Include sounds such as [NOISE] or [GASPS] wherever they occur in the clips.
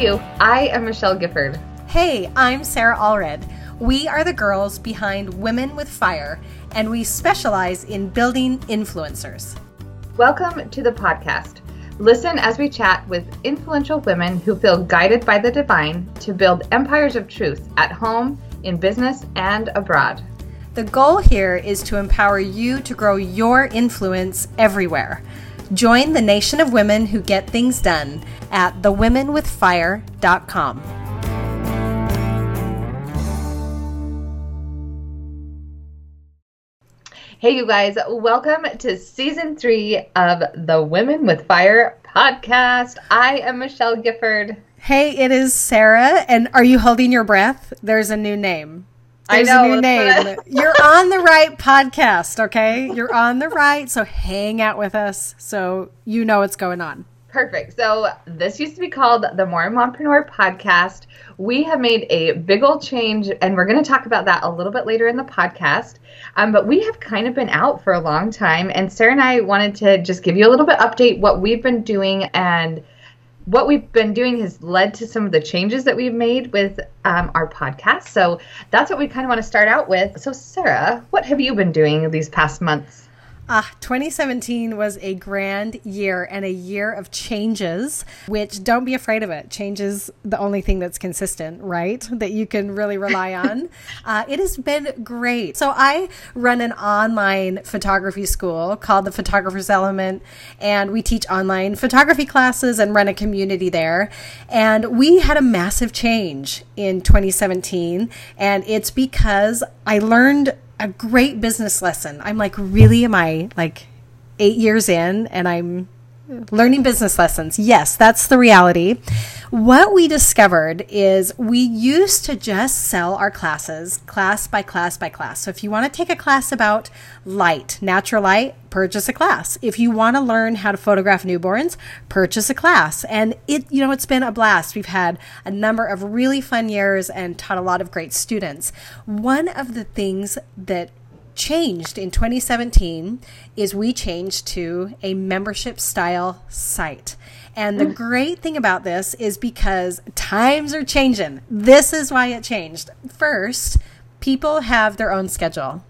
you? I am Michelle Gifford. Hey, I'm Sarah Allred. We are the girls behind Women with Fire, and we specialize in building influencers. Welcome to the podcast. Listen as we chat with influential women who feel guided by the divine to build empires of truth at home, in business, and abroad. The goal here is to empower you to grow your influence everywhere. Join the nation of women who get things done at thewomenwithfire.com. Hey, you guys, welcome to season three of the Women with Fire podcast. I am Michelle Gifford. Hey, it is Sarah. And are you holding your breath? There's a new name. There's I know, a new name. [LAUGHS] You're on the right podcast, okay? You're on the right. So hang out with us so you know what's going on. Perfect. So this used to be called the Mormon Mompreneur Podcast. We have made a big old change, and we're going to talk about that a little bit later in the podcast. Um, but we have kind of been out for a long time, and Sarah and I wanted to just give you a little bit update what we've been doing and what we've been doing has led to some of the changes that we've made with um, our podcast. So that's what we kind of want to start out with. So, Sarah, what have you been doing these past months? Ah, 2017 was a grand year and a year of changes, which don't be afraid of it. Change is the only thing that's consistent, right? That you can really rely on. [LAUGHS] uh, it has been great. So, I run an online photography school called the Photographer's Element, and we teach online photography classes and run a community there. And we had a massive change in 2017, and it's because I learned a great business lesson. I'm like, really? Am I like eight years in and I'm learning business lessons? Yes, that's the reality. What we discovered is we used to just sell our classes class by class by class. So if you want to take a class about light, natural light, purchase a class. If you want to learn how to photograph newborns, purchase a class. And it, you know, it's been a blast. We've had a number of really fun years and taught a lot of great students. One of the things that changed in 2017 is we changed to a membership style site. And the mm. great thing about this is because times are changing. This is why it changed. First, people have their own schedule.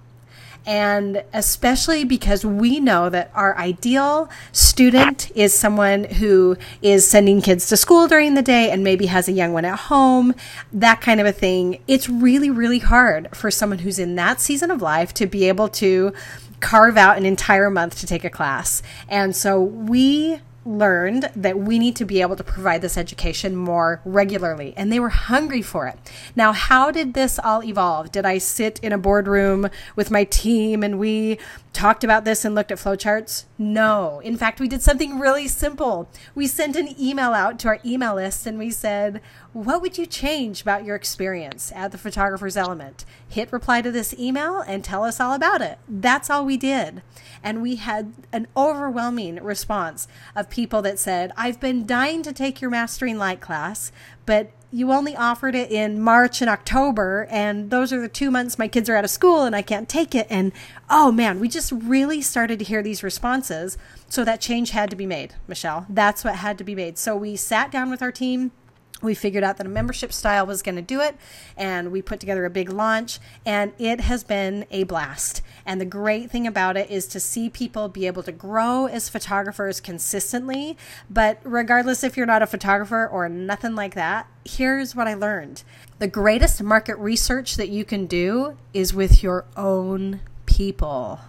And especially because we know that our ideal student is someone who is sending kids to school during the day and maybe has a young one at home, that kind of a thing. It's really, really hard for someone who's in that season of life to be able to carve out an entire month to take a class. And so we learned that we need to be able to provide this education more regularly, and they were hungry for it. Now, how did this all evolve? Did I sit in a boardroom with my team and we talked about this and looked at flowcharts? No. In fact, we did something really simple. We sent an email out to our email list and we said, What would you change about your experience at the Photographer's Element? Hit reply to this email and tell us all about it. That's all we did. And we had an overwhelming response of people that said, I've been dying to take your Mastering Light class, but you only offered it in March and October, and those are the two months my kids are out of school and I can't take it. And oh man, we just really started to hear these responses. So that change had to be made, Michelle. That's what had to be made. So we sat down with our team we figured out that a membership style was going to do it and we put together a big launch and it has been a blast. And the great thing about it is to see people be able to grow as photographers consistently. But regardless if you're not a photographer or nothing like that here's what i learned. The greatest market research that you can do is with your own people.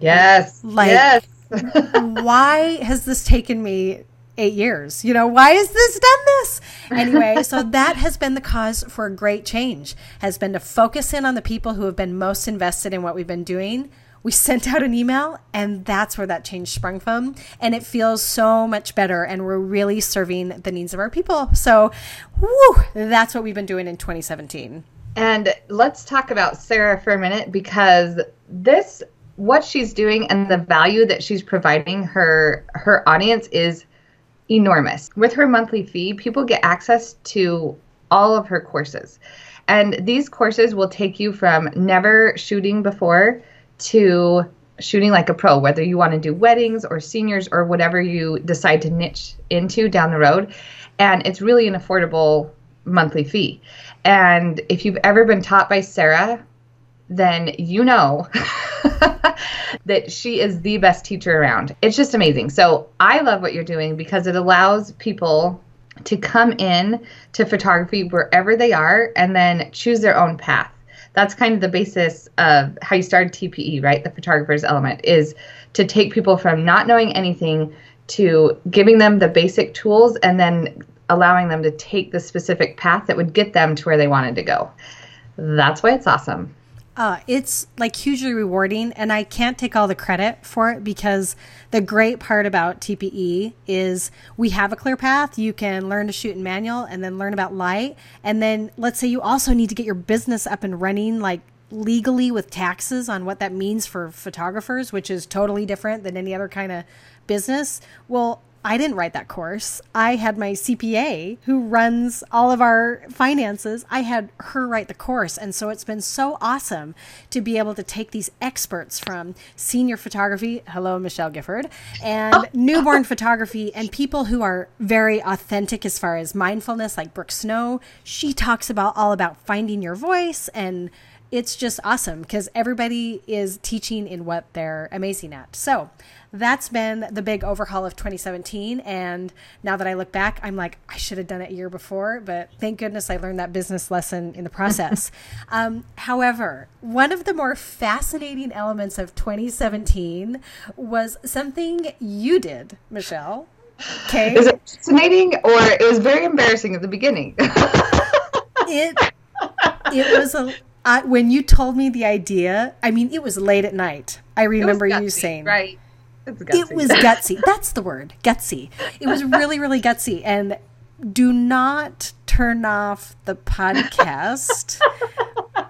Yes. Like yes. [LAUGHS] why has this taken me eight years. You know, why has this done this? Anyway, [LAUGHS] so that has been the cause for a great change, has been to focus in on the people who have been most invested in what we've been doing. We sent out an email, and that's where that change sprung from. And it feels so much better, and we're really serving the needs of our people. So, whew, that's what we've been doing in 2017. And let's talk about Sarah for a minute because this what she's doing and the value that she's providing her her audience is enormous. With her monthly fee, people get access to all of her courses. And these courses will take you from never shooting before to shooting like a pro, whether you want to do weddings or seniors or whatever you decide to niche into down the road. And it's really an affordable monthly fee. And if you've ever been taught by Sarah, then you know [LAUGHS] that she is the best teacher around. It's just amazing. So I love what you're doing because it allows people to come in to photography wherever they are and then choose their own path. That's kind of the basis of how you started TPE, right? The photographer's element is to take people from not knowing anything to giving them the basic tools and then allowing them to take the specific path that would get them to where they wanted to go. That's why it's awesome. Uh, it's like hugely rewarding, and I can't take all the credit for it because the great part about TPE is we have a clear path. You can learn to shoot in manual and then learn about light. And then let's say you also need to get your business up and running, like legally with taxes on what that means for photographers, which is totally different than any other kind of business. Well, I didn't write that course. I had my CPA who runs all of our finances. I had her write the course. And so it's been so awesome to be able to take these experts from senior photography, hello, Michelle Gifford, and oh. newborn photography, and people who are very authentic as far as mindfulness, like Brooke Snow. She talks about all about finding your voice and it's just awesome because everybody is teaching in what they're amazing at. So that's been the big overhaul of 2017. And now that I look back, I'm like, I should have done it a year before, but thank goodness I learned that business lesson in the process. [LAUGHS] um, however, one of the more fascinating elements of 2017 was something you did, Michelle. Okay. Is it fascinating or it was very embarrassing at the beginning? [LAUGHS] it it was a I, when you told me the idea, I mean, it was late at night. I remember gutsy, you saying, right. It was gutsy. [LAUGHS] That's the word, gutsy. It was really, really gutsy. And do not turn off the podcast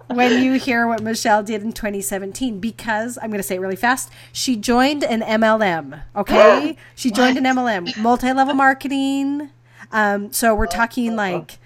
when you hear what Michelle did in 2017 because I'm going to say it really fast. She joined an MLM. Okay, [GASPS] she joined an MLM, multi-level marketing. Um, so we're talking like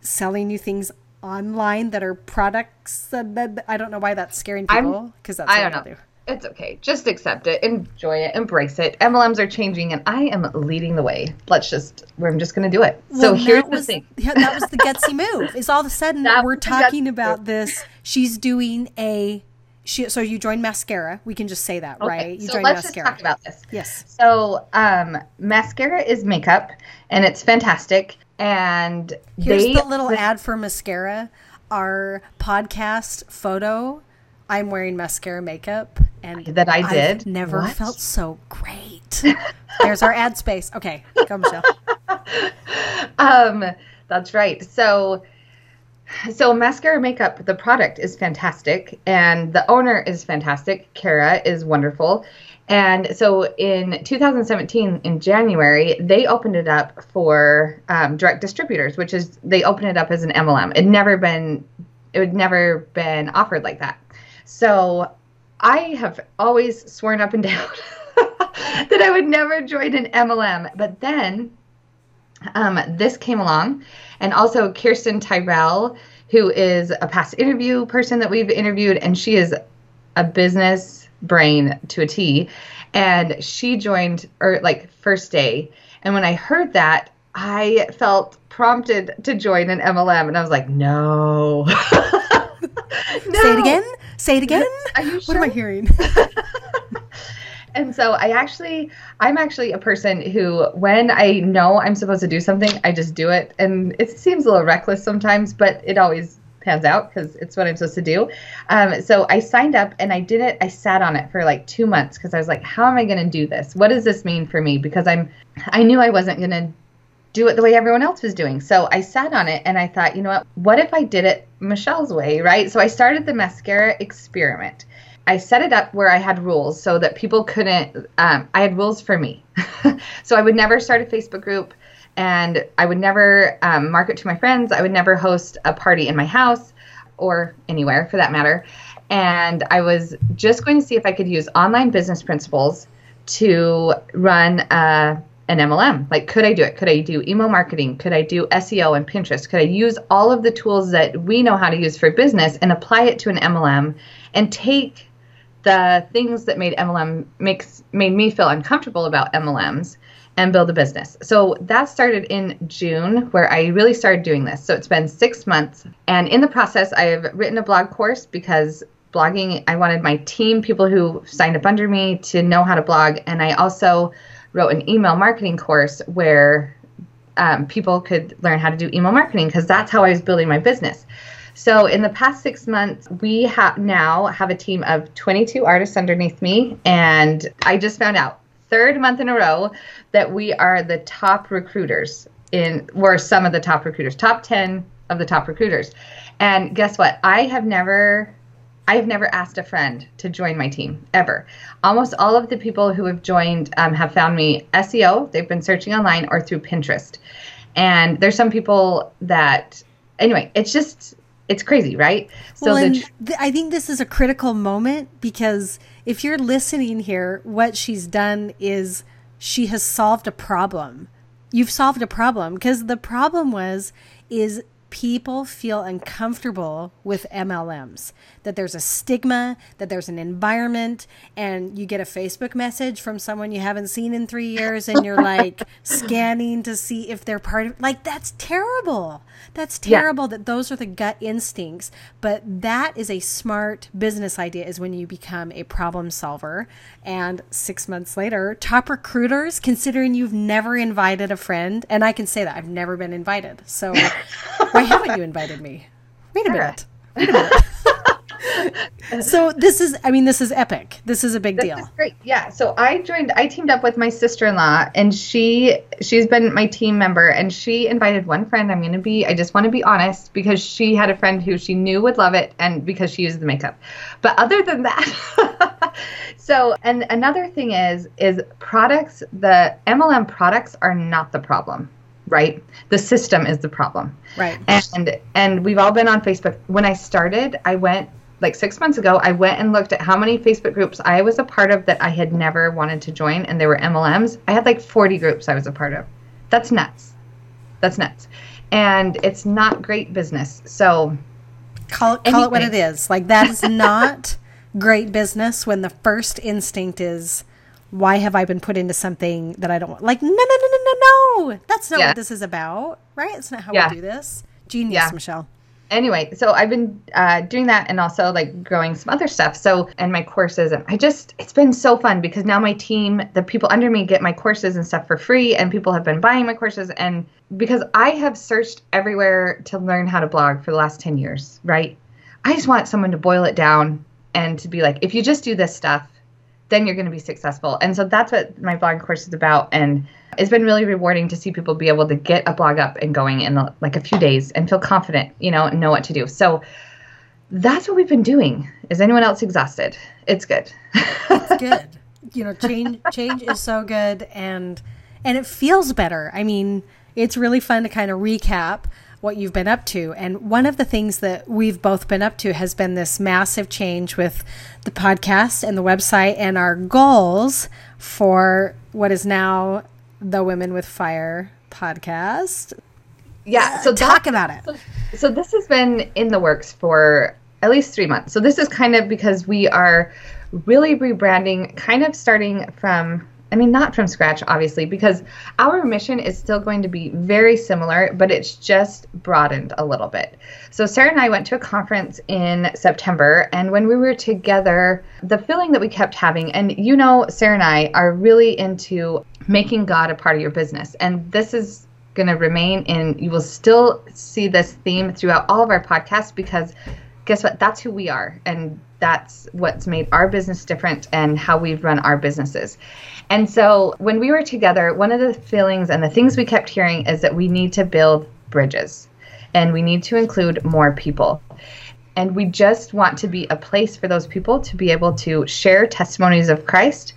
selling you things online that are products I don't know why that's scaring people because that's I don't know. Do. It's okay. Just accept it, enjoy it, embrace it. MLMs are changing, and I am leading the way. Let's just, I'm just going to do it. Well, so here's was, the thing. [LAUGHS] Yeah, that was the gutsy [LAUGHS] move. Is all of a sudden that we're talking about move. this. She's doing a she, so you joined Maskcara. We can just say that, okay. right? You so let's Maskcara. just talk about this. Yes. So um, Maskcara is makeup, and it's fantastic. And here's they, the little ad for Maskcara. Our podcast photo. I'm wearing Maskcara makeup, and that I did. I've never what? felt so great. [LAUGHS] There's our ad space. Okay, go Michelle. [LAUGHS] um, that's right. So so Maskcara makeup the product is fantastic and the owner is fantastic kara is wonderful and so in 2017 in january they opened it up for um, direct distributors which is they opened it up as an mlm it never been it had never been offered like that. So i have always sworn up and [LAUGHS] down that i would never join an mlm but then um, this came along and also Kirsten Tyrell, who is a past interview person that we've interviewed, and she is a business brain to a T. And she joined, or like first day. And when I heard that, I felt prompted to join an MLM, and I was like, no. no. [LAUGHS] Say it again. Say it again. Sure? What am I hearing? [LAUGHS] [LAUGHS] And so I actually, I'm actually a person who, when I know I'm supposed to do something, I just do it. And it seems a little reckless sometimes, but it always pans out because it's what I'm supposed to do. Um, so I signed up and I did it. I sat on it for like two months because I was like, how am I going to do this? What does this mean for me? Because I'm, I knew I wasn't going to do it the way everyone else was doing. So I sat on it and I thought, you know what? What if I did it Michelle's way, right? So I started the Maskcara experiment. I set it up where I had rules so that people couldn't. Um, I had rules for me, [LAUGHS] so I would never start a Facebook group, and I would never um, market to my friends. I would never host a party in my house or anywhere for that matter. And I was just going to see if I could use online business principles to run uh, an MLM. Like, could I do it? Could I do email marketing? Could I do SEO and Pinterest? Could I use all of the tools that we know how to use for business and apply it to an MLM and take the things that made MLM makes made me feel uncomfortable about MLMs and build a business. So that started in June where I really started doing this. So it's been 6 months and in the process I have written a blog course because blogging I wanted my team people who signed up under me to know how to blog and I also wrote an email marketing course where um, people could learn how to do email marketing because that's how I was building my business. So in the past six months, we have now have a team of 22 artists underneath me, and I just found out third month in a row that we are the top recruiters in, we're some of the top recruiters, top 10 of the top recruiters. And guess what? I have never I have never asked a friend to join my team ever. Almost all of the people who have joined um, have found me SEO. They've been searching online or through Pinterest. And there's some people that, anyway, it's just it's crazy, right? So well, tr- th- I think this is a critical moment because if you're listening here, what she's done is she has solved a problem. You've solved a problem because the problem was is people feel uncomfortable with MLMs, that there's a stigma, that there's an environment, and you get a Facebook message from someone you haven't seen in three years, and you're like [LAUGHS] scanning to see if they're part of like that's terrible. That's terrible yeah. that those are the gut instincts. But that is a smart business idea is when you become a problem solver. And six months later, top recruiters, considering you've never invited a friend, and I can say that I've never been invited. So [LAUGHS] why haven't you invited me? Wait a minute. Wait a minute. [LAUGHS] so this is i mean this is epic. This is a big this deal. great. Yeah. So i joined i teamed up with my sister-in-law and she she's been my team member and she invited one friend. I'm going to be i just want to be honest because she had a friend who she knew would love it and because she uses the makeup. But other than that [LAUGHS] so and another thing is is products the mlm products are not the problem right? The system is the problem. Right. And and we've all been on facebook. When i started i went like six months ago i went and looked at how many facebook groups i was a part of that i had never wanted to join and they were mlms i had like 40 groups i was a part of. That's nuts. That's nuts. And it's not great business. So call, it, call it what it is. Like that is not [LAUGHS] great business when the first instinct is why have I been put into something that I don't want? Like, no, no, no, no, no, no. That's not yeah. what this is about, right? It's not how yeah. we do this. Genius, yeah. Michelle. Anyway, so I've been uh, doing that and also like growing some other stuff. So, and my courses, and I just, it's been so fun because now my team, the people under me get my courses and stuff for free, and people have been buying my courses. And because I have searched everywhere to learn how to blog for the last 10 years, right? I just want someone to boil it down and to be like, if you just do this stuff, then you're going to be successful. And so that's what my blog course is about. And it's been really rewarding to see people be able to get a blog up and going in like a few days and feel confident, you know, and know what to do. So that's what we've been doing. Is anyone else exhausted? It's good. it's [LAUGHS] good. You know, change change is so good and and it feels better. I mean, it's really fun to kind of recap what you've been up to. And one of the things that we've both been up to has been this massive change with the podcast and the website and our goals for what is now the Women with Fire podcast. Yeah, uh, so talk that, about it. So, so this has been in the works for at least three months. So this is kind of because we are really rebranding, kind of starting from I mean, not from scratch, obviously, because our mission is still going to be very similar, but it's just broadened a little bit. So, Sarah and I went to a conference in September, and when we were together, the feeling that we kept having, and you know, Sarah and I are really into making God a part of your business. And this is going to remain in, you will still see this theme throughout all of our podcasts because guess what? That's who we are. And that's what's made our business different and how we've run our businesses. And so when we were together, one of the feelings and the things we kept hearing is that we need to build bridges and we need to include more people. And we just want to be a place for those people to be able to share testimonies of Christ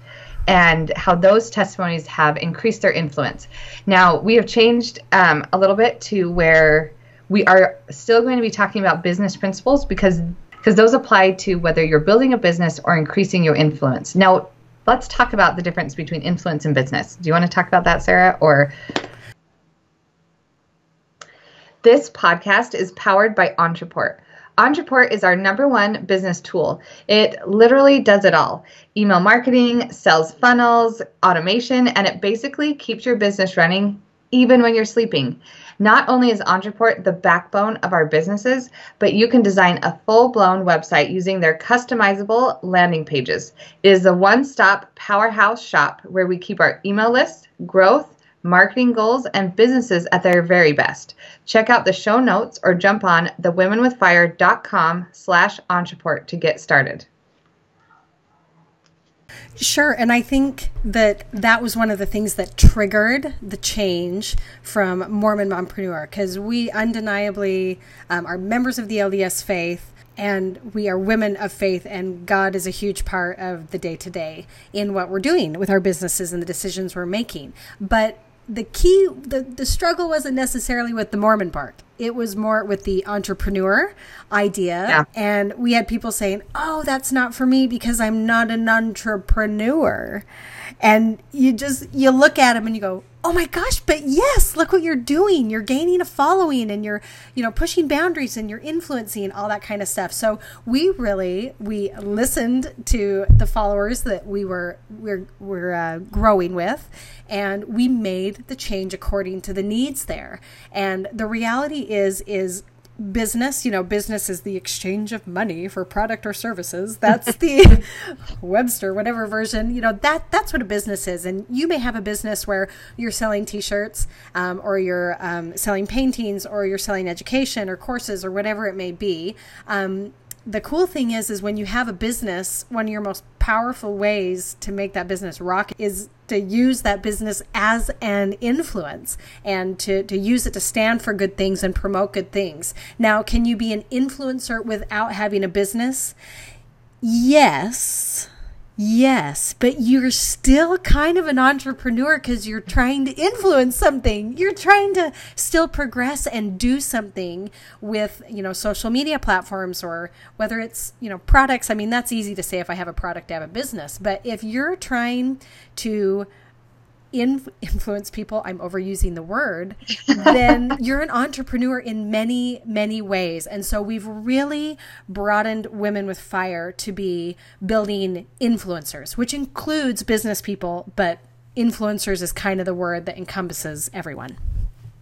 and how those testimonies have increased their influence. Now, we have changed um, a little bit to where we are still going to be talking about business principles because because those apply to whether you're building a business or increasing your influence. Now, let's talk about the difference between influence and business. Do you want to talk about that, Sarah? Or this podcast is powered by Ontraport. Ontraport is our number one business tool. It literally does it all email marketing, sales funnels, automation, and it basically keeps your business running even when you're sleeping. Not only is Ontraport the backbone of our businesses, but you can design a full blown website using their customizable landing pages. It is the one stop powerhouse shop where we keep our email lists, growth, marketing goals, and businesses at their very best. Check out the show notes or jump on thewomenwithfire.com slash Ontraport to get started. Sure. And I think that that was one of the things that triggered the change from Mormon Mompreneur because we undeniably um, are members of the LDS faith and we are women of faith and god is a huge part of the day to day in what we're doing with our businesses and the decisions we're making but the key the, the struggle wasn't necessarily with the mormon part it was more with the entrepreneur idea yeah. and we had people saying oh that's not for me because i'm not an entrepreneur and you just you look at them and you go oh my gosh but yes look what you're doing. You're gaining a following and you're you know pushing boundaries and you're influencing all that kind of stuff. So we really we listened to the followers that we were we're, we're uh, growing with and we made the change according to the needs there. And the reality is is business you know business is the exchange of money for product or services. [LAUGHS] That's the webster whatever version you know that that's what a business is. And you may have a business where you're selling t-shirts um, or you're um, selling paintings or you're selling education or courses or whatever it may be. Um, the cool thing is is when you have a business one of your most powerful ways to make that business rock is to use that business as an influence and to, to use it to stand for good things and promote good things. Now can you be an influencer without having a business? Yes Yes, but you're still kind of an entrepreneur because you're trying to influence something. You're trying to still progress and do something with, you know, social media platforms or whether it's, you know, products. I mean, that's easy to say if I have a product, I have a business. But if you're trying to [LAUGHS] influence people, I'm overusing the word, [LAUGHS] then you're an entrepreneur in many, many ways. And so we've really broadened Women with Fire to be building influencers, which includes business people, but influencers is kind of the word that encompasses everyone.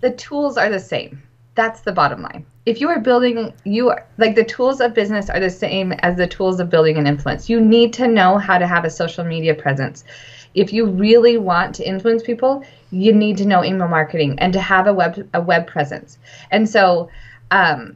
The tools are the same. That's the bottom line. If you are building, you are like the tools of business are the same as the tools of building an influence. You need to know how to have a social media presence if you really want to influence people, you need to know email marketing and to have a web a web presence. And so um,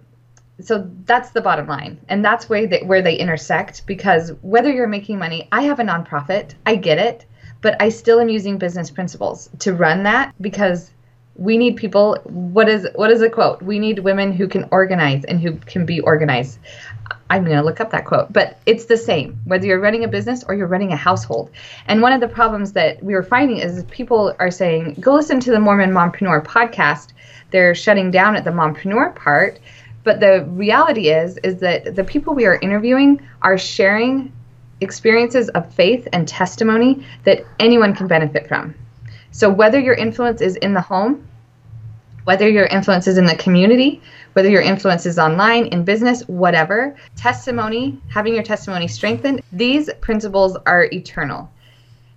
so that's the bottom line. And that's where they, where they intersect because whether you're making money i have a nonprofit. I get it. But i still am using business principles to run that because we need people what is what is a quote we need women who can organize and who can be organized I'm going to look up that quote, but it's the same whether you're running a business or you're running a household. And one of the problems that we were finding is people are saying, go listen to the Mormon Mompreneur podcast. They're shutting down at the mompreneur part. But the reality is, is that the people we are interviewing are sharing experiences of faith and testimony that anyone can benefit from. So whether your influence is in the home, whether your influence is in the community, whether your influence is online, in business, whatever, testimony, having your testimony strengthened, these principles are eternal.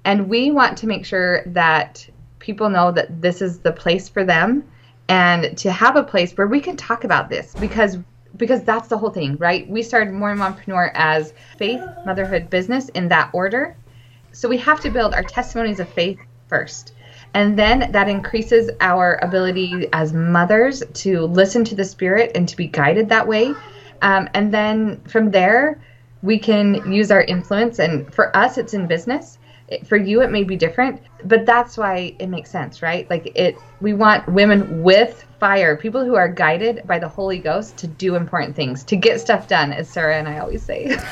And we want to make sure that people know that this is the place for them and to have a place where we can talk about this because because that's the whole thing, right? We started Mormon Mompreneur as faith, motherhood, business in that order. So we have to build our testimonies of faith first. And then that increases our ability as mothers to listen to the Spirit and to be guided that way. Um, and then from there, we can use our influence. And for us, it's in business. For you, it may be different, but that's why it makes sense, right? Like it, we want women with fire, people who are guided by the Holy Ghost to do important things, to get stuff done, as Sarah and I always say. [LAUGHS]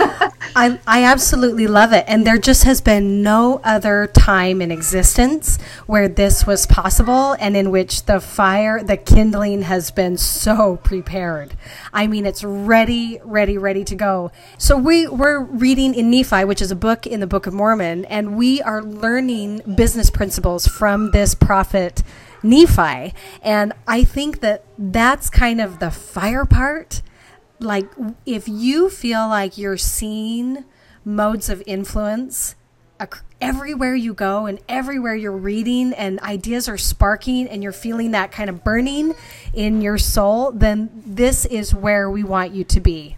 I, I absolutely love it. And there just has been no other time in existence where this was possible and in which the fire, the kindling has been so prepared. I mean, it's ready, ready, ready to go. So we, we're reading in Nephi, which is a book in the Book of Mormon, and we are learning business principles from this prophet Nephi. And I think that that's kind of the fire part like if you feel like you're seeing modes of influence everywhere you go and everywhere you're reading and ideas are sparking and you're feeling that kind of burning in your soul, then this is where we want you to be.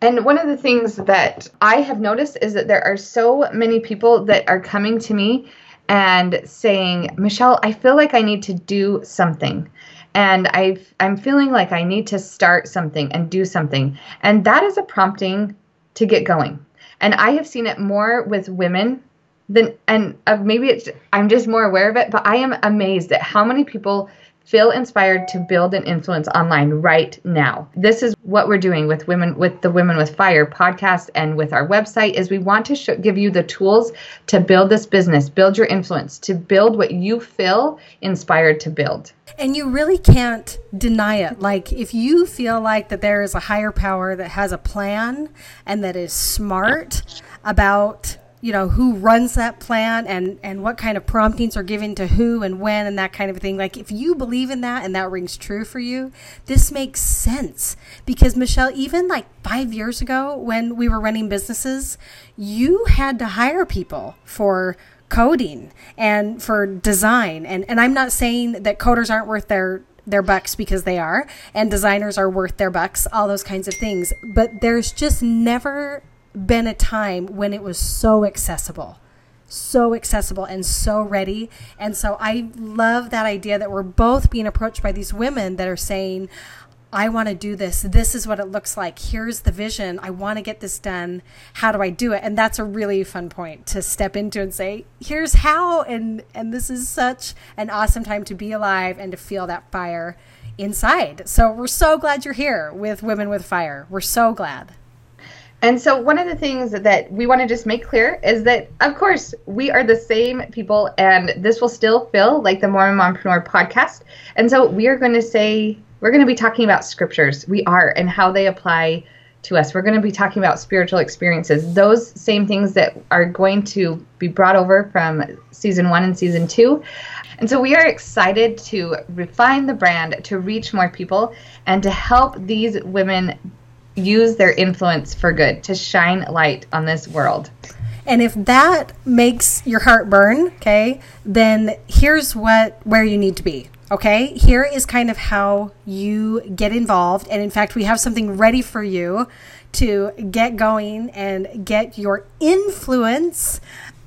And one of the things that I have noticed is that there are so many people that are coming to me and saying, Michelle, I feel like I need to do something. And i I'm feeling like I need to start something and do something. And that is a prompting to get going. And I have seen it more with women than, and uh, maybe it's, I'm just more aware of it, but I am amazed at how many people feel inspired to build an influence online right now. This is what we're doing with women with the Women with Fire podcast and with our website is we want to show, give you the tools to build this business, build your influence, to build what you feel inspired to build. And you really can't deny it. Like if you feel like that there is a higher power that has a plan and that is smart about you know who runs that plan and and what kind of promptings are given to who and when and that kind of thing. Like if you believe in that and that rings true for you this makes sense. Because michelle even like five years ago when we were running businesses you had to hire people for coding and for design. And and i'm not saying that coders aren't worth their their bucks because they are and designers are worth their bucks all those kinds of things. But there's just never been a time when it was so accessible so accessible and so ready. And so I love that idea that we're both being approached by these women that are saying, I want to do this. This is what it looks like. Here's the vision. I want to get this done. How do I do it? And that's a really fun point to step into and say, here's how and and this is such an awesome time to be alive and to feel that fire inside. So we're so glad you're here with Women with Fire. We're so glad. And so, one of the things that we want to just make clear is that, of course, we are the same people, and this will still feel like the Mormon Mompreneur podcast. And so, we are going to say, we're going to be talking about scriptures. We are, and how they apply to us. We're going to be talking about spiritual experiences, those same things that are going to be brought over from season one and season two. And so we are excited to refine the brand, to reach more people, and to help these women use their influence for good, to shine light on this world. And if that makes your heart burn, okay, then here's what where you need to be. Okay, here is kind of how you get involved. And in fact, we have something ready for you to get going and get your influence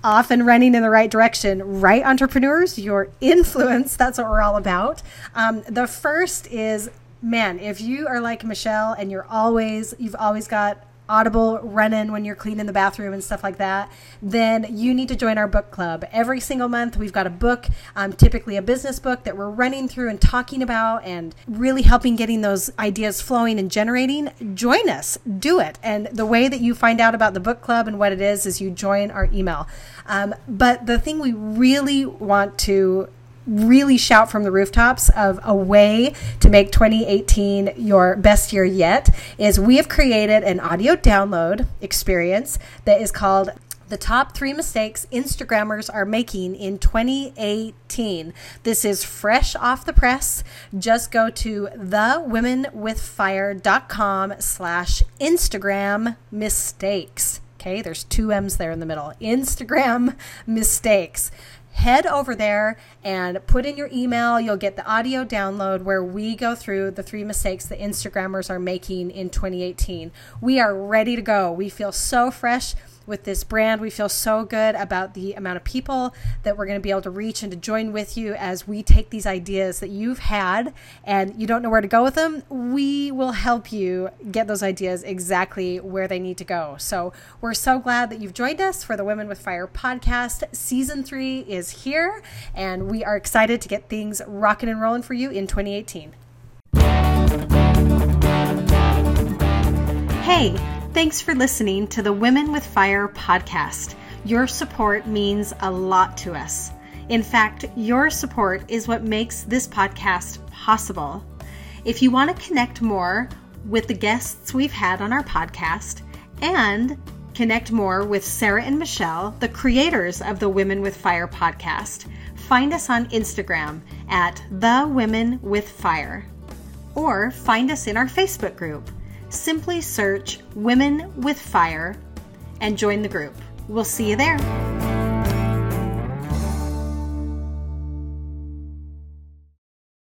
off and running in the right direction. Right, entrepreneurs, your influence, that's what we're all about. Um, the first is man, if you are like Michelle and you're always, you've always got Audible running when you're cleaning the bathroom and stuff like that, then you need to join our book club. Every single month, we've got a book, um, typically a business book that we're running through and talking about and really helping getting those ideas flowing and generating. Join us, do it. And the way that you find out about the book club and what it is is you join our email. Um, but the thing we really want to really shout from the rooftops of a way to make 2018 your best year yet is we have created an audio download experience that is called the top three mistakes Instagrammers are making in 2018. This is fresh off the press. Just go to thewomenwithfire.com slash Instagram mistakes. Okay, there's two M's there in the middle. Instagram mistakes head over there and put in your email. You'll get the audio download where we go through the three mistakes that Instagrammers are making in 2018. We are ready to go. We feel so fresh with this brand. We feel so good about the amount of people that we're going to be able to reach and to join with you as we take these ideas that you've had and you don't know where to go with them. We will help you get those ideas exactly where they need to go. So we're so glad that you've joined us for the Women with Fire podcast. Season three is here, and we are excited to get things rocking and rolling for you in 2018. Hey, Thanks for listening to the Women with Fire podcast. Your support means a lot to us. In fact, your support is what makes this podcast possible. If you want to connect more with the guests we've had on our podcast and connect more with Sarah and Michelle, the creators of the Women with Fire podcast, find us on Instagram at The Women with Fire or find us in our Facebook group Simply search Women with Fire and join the group. We'll see you there.